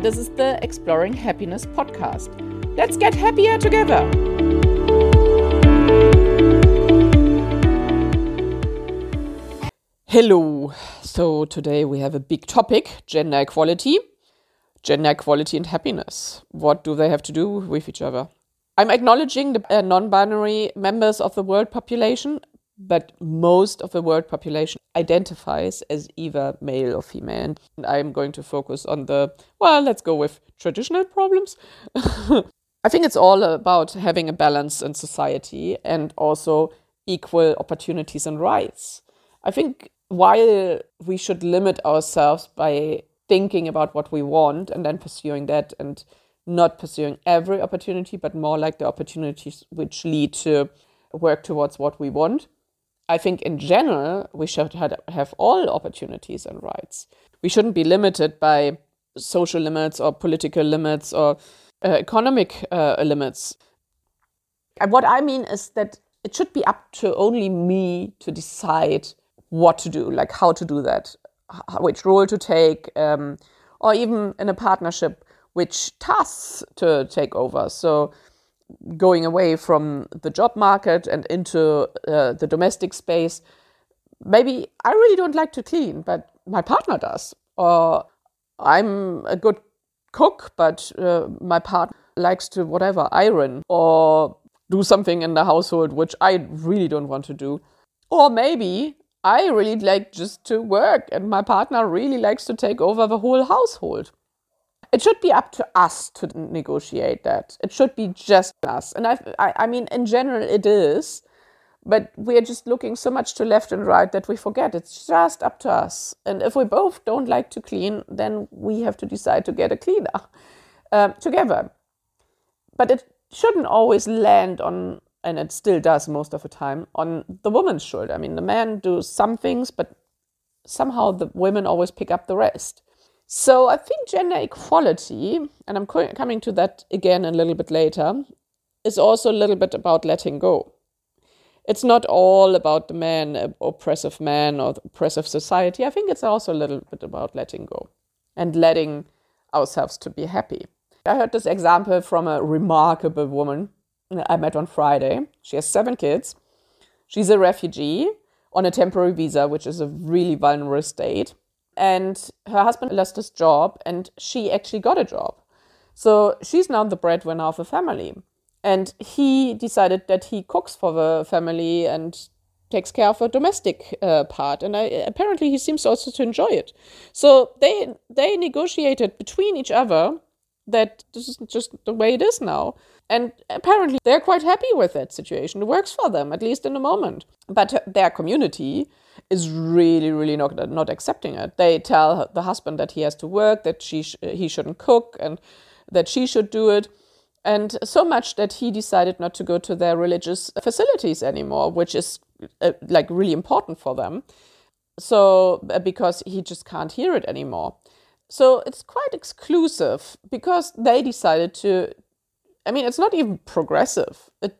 and this is the Exploring Happiness podcast. Let's get happier together. Hello. So, today we have a big topic gender equality. Gender equality and happiness. What do they have to do with each other? I'm acknowledging the uh, non binary members of the world population, but most of the world population identifies as either male or female. And I'm going to focus on the, well, let's go with traditional problems. I think it's all about having a balance in society and also equal opportunities and rights. I think while we should limit ourselves by thinking about what we want and then pursuing that and not pursuing every opportunity, but more like the opportunities which lead to work towards what we want. I think in general, we should have all opportunities and rights. We shouldn't be limited by social limits or political limits or uh, economic uh, limits. And what I mean is that it should be up to only me to decide what to do, like how to do that, which role to take, um, or even in a partnership, which tasks to take over. So going away from the job market and into uh, the domestic space. Maybe I really don't like to clean, but my partner does. Or I'm a good cook, but uh, my partner likes to whatever iron or do something in the household which I really don't want to do. Or maybe I really like just to work and my partner really likes to take over the whole household. It should be up to us to negotiate that. It should be just us. And I, I, I mean, in general, it is. But we're just looking so much to left and right that we forget it's just up to us. And if we both don't like to clean, then we have to decide to get a cleaner uh, together. But it shouldn't always land on, and it still does most of the time, on the woman's shoulder. I mean, the men do some things, but somehow the women always pick up the rest. So I think gender equality, and I'm co- coming to that again a little bit later, is also a little bit about letting go. It's not all about the man, uh, oppressive man, or oppressive society. I think it's also a little bit about letting go and letting ourselves to be happy. I heard this example from a remarkable woman I met on Friday. She has seven kids. She's a refugee on a temporary visa, which is a really vulnerable state and her husband lost his job and she actually got a job. So she's now the breadwinner of the family. And he decided that he cooks for the family and takes care of the domestic uh, part. And I, apparently he seems also to enjoy it. So they they negotiated between each other that this is just the way it is now. And apparently they're quite happy with that situation. It works for them, at least in the moment. But their community is really, really not not accepting it. They tell the husband that he has to work, that she sh- he shouldn't cook, and that she should do it. And so much that he decided not to go to their religious facilities anymore, which is uh, like really important for them. So, uh, because he just can't hear it anymore. So, it's quite exclusive because they decided to. I mean, it's not even progressive. It,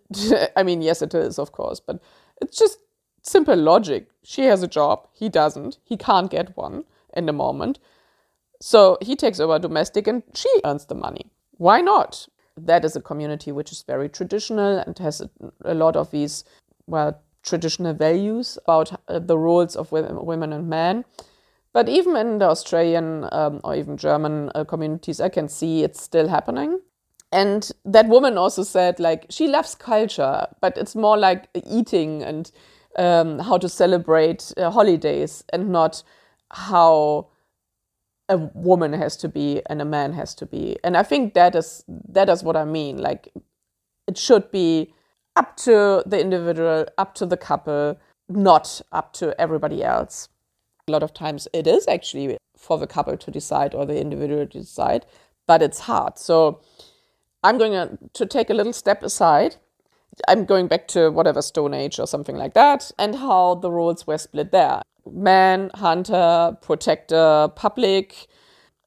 I mean, yes, it is, of course, but it's just simple logic. She has a job, he doesn't. He can't get one in the moment. So he takes over domestic and she earns the money. Why not? That is a community which is very traditional and has a, a lot of these, well, traditional values about uh, the roles of women and men. But even in the Australian um, or even German uh, communities, I can see it's still happening. And that woman also said, like, she loves culture, but it's more like eating and um, how to celebrate uh, holidays and not how a woman has to be and a man has to be. And I think that is that is what I mean. Like it should be up to the individual, up to the couple, not up to everybody else. A lot of times it is actually for the couple to decide or the individual to decide, but it's hard. So I'm going to take a little step aside I'm going back to whatever Stone Age or something like that, and how the roles were split there. Man, hunter, protector, public,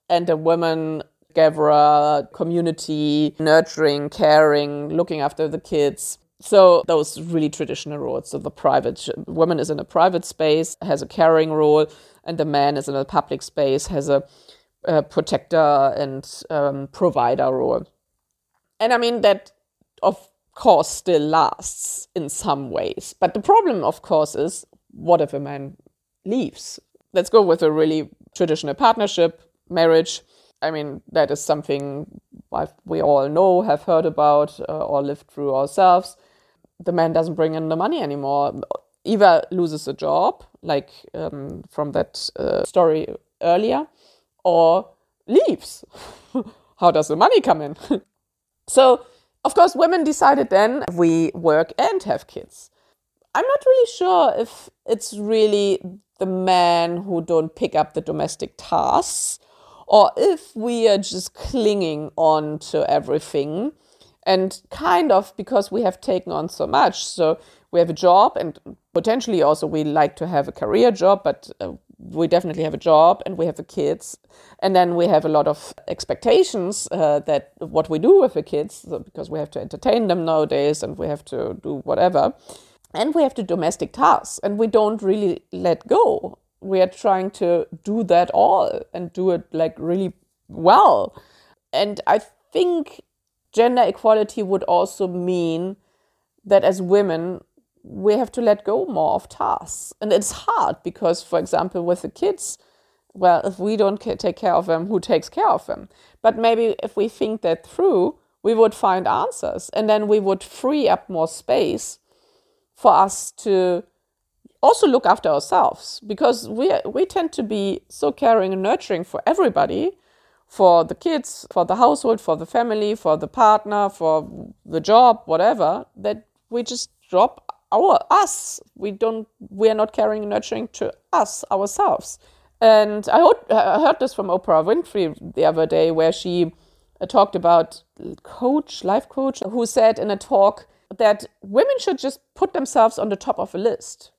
and a woman, gatherer, community, nurturing, caring, looking after the kids. So those really traditional roles. So the private woman is in a private space, has a caring role, and the man is in a public space, has a uh, protector and um, provider role. And I mean, that of course still lasts in some ways. But the problem, of course, is what if a man leaves? Let's go with a really traditional partnership, marriage. I mean, that is something we all know, have heard about, uh, or lived through ourselves. The man doesn't bring in the money anymore. Either loses a job, like um, from that uh, story earlier, or leaves. How does the money come in? so, of course, women decided then we work and have kids. I'm not really sure if it's really the men who don't pick up the domestic tasks or if we are just clinging on to everything and kind of because we have taken on so much. So we have a job and potentially also we like to have a career job, but uh, we definitely have a job and we have the kids and then we have a lot of expectations uh, that what we do with the kids because we have to entertain them nowadays and we have to do whatever. And we have to domestic tasks and we don't really let go. We are trying to do that all and do it like really well. And i think gender equality would also mean that as women we have to let go more of tasks. And it's hard because, for example, with the kids, well, if we don't take care of them, who takes care of them? But maybe if we think that through, we would find answers and then we would free up more space for us to also look after ourselves because we, we tend to be so caring and nurturing for everybody for the kids, for the household, for the family, for the partner, for the job, whatever, that we just drop our us. We don't. We are not caring nurturing to us ourselves. And I heard, I heard this from Oprah Winfrey the other day, where she uh, talked about coach, life coach, who said in a talk that women should just put themselves on the top of a list.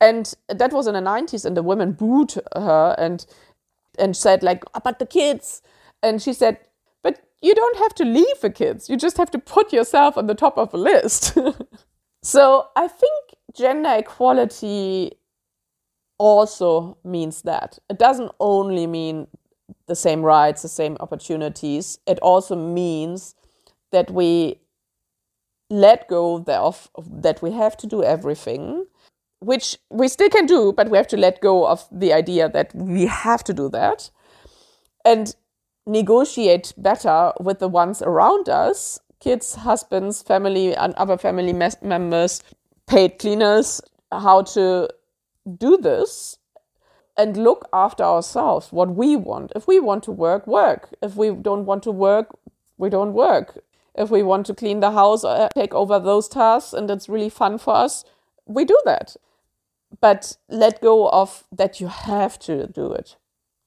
And that was in the 90s, and the women booed her and and said like, ah, "But the kids," and she said, "But you don't have to leave the kids. You just have to put yourself on the top of a list." So I think gender equality also means that. It doesn't only mean the same rights, the same opportunities. It also means that we let go of, that we have to do everything, which we still can do, but we have to let go of the idea that we have to do that and negotiate better with the ones around us kids, husbands, family, and other family members, paid cleaners, how to do this and look after ourselves, what we want. If we want to work, work. If we don't want to work, we don't work. If we want to clean the house or take over those tasks and it's really fun for us, we do that. But let go of that you have to do it.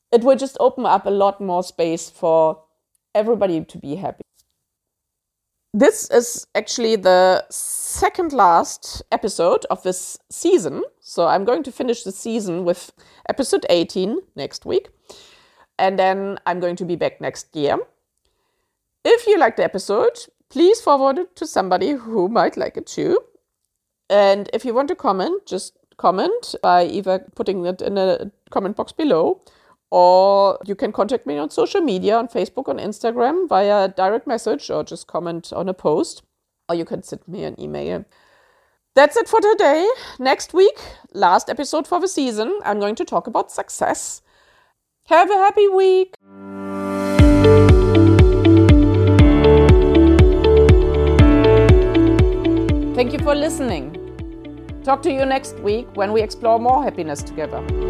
It will just open up a lot more space for everybody to be happy. This is actually the second last episode of this season. So I'm going to finish the season with episode 18 next week. And then I'm going to be back next year. If you like the episode, please forward it to somebody who might like it too. And if you want to comment, just comment by either putting it in a comment box below or you can contact me on social media on Facebook, on Instagram via direct message or just comment on a post. Or you can send me an email. That's it for today. Next week, last episode for the season, I'm going to talk about success. Have a happy week. Thank you for listening. Talk to you next week when we explore more happiness together.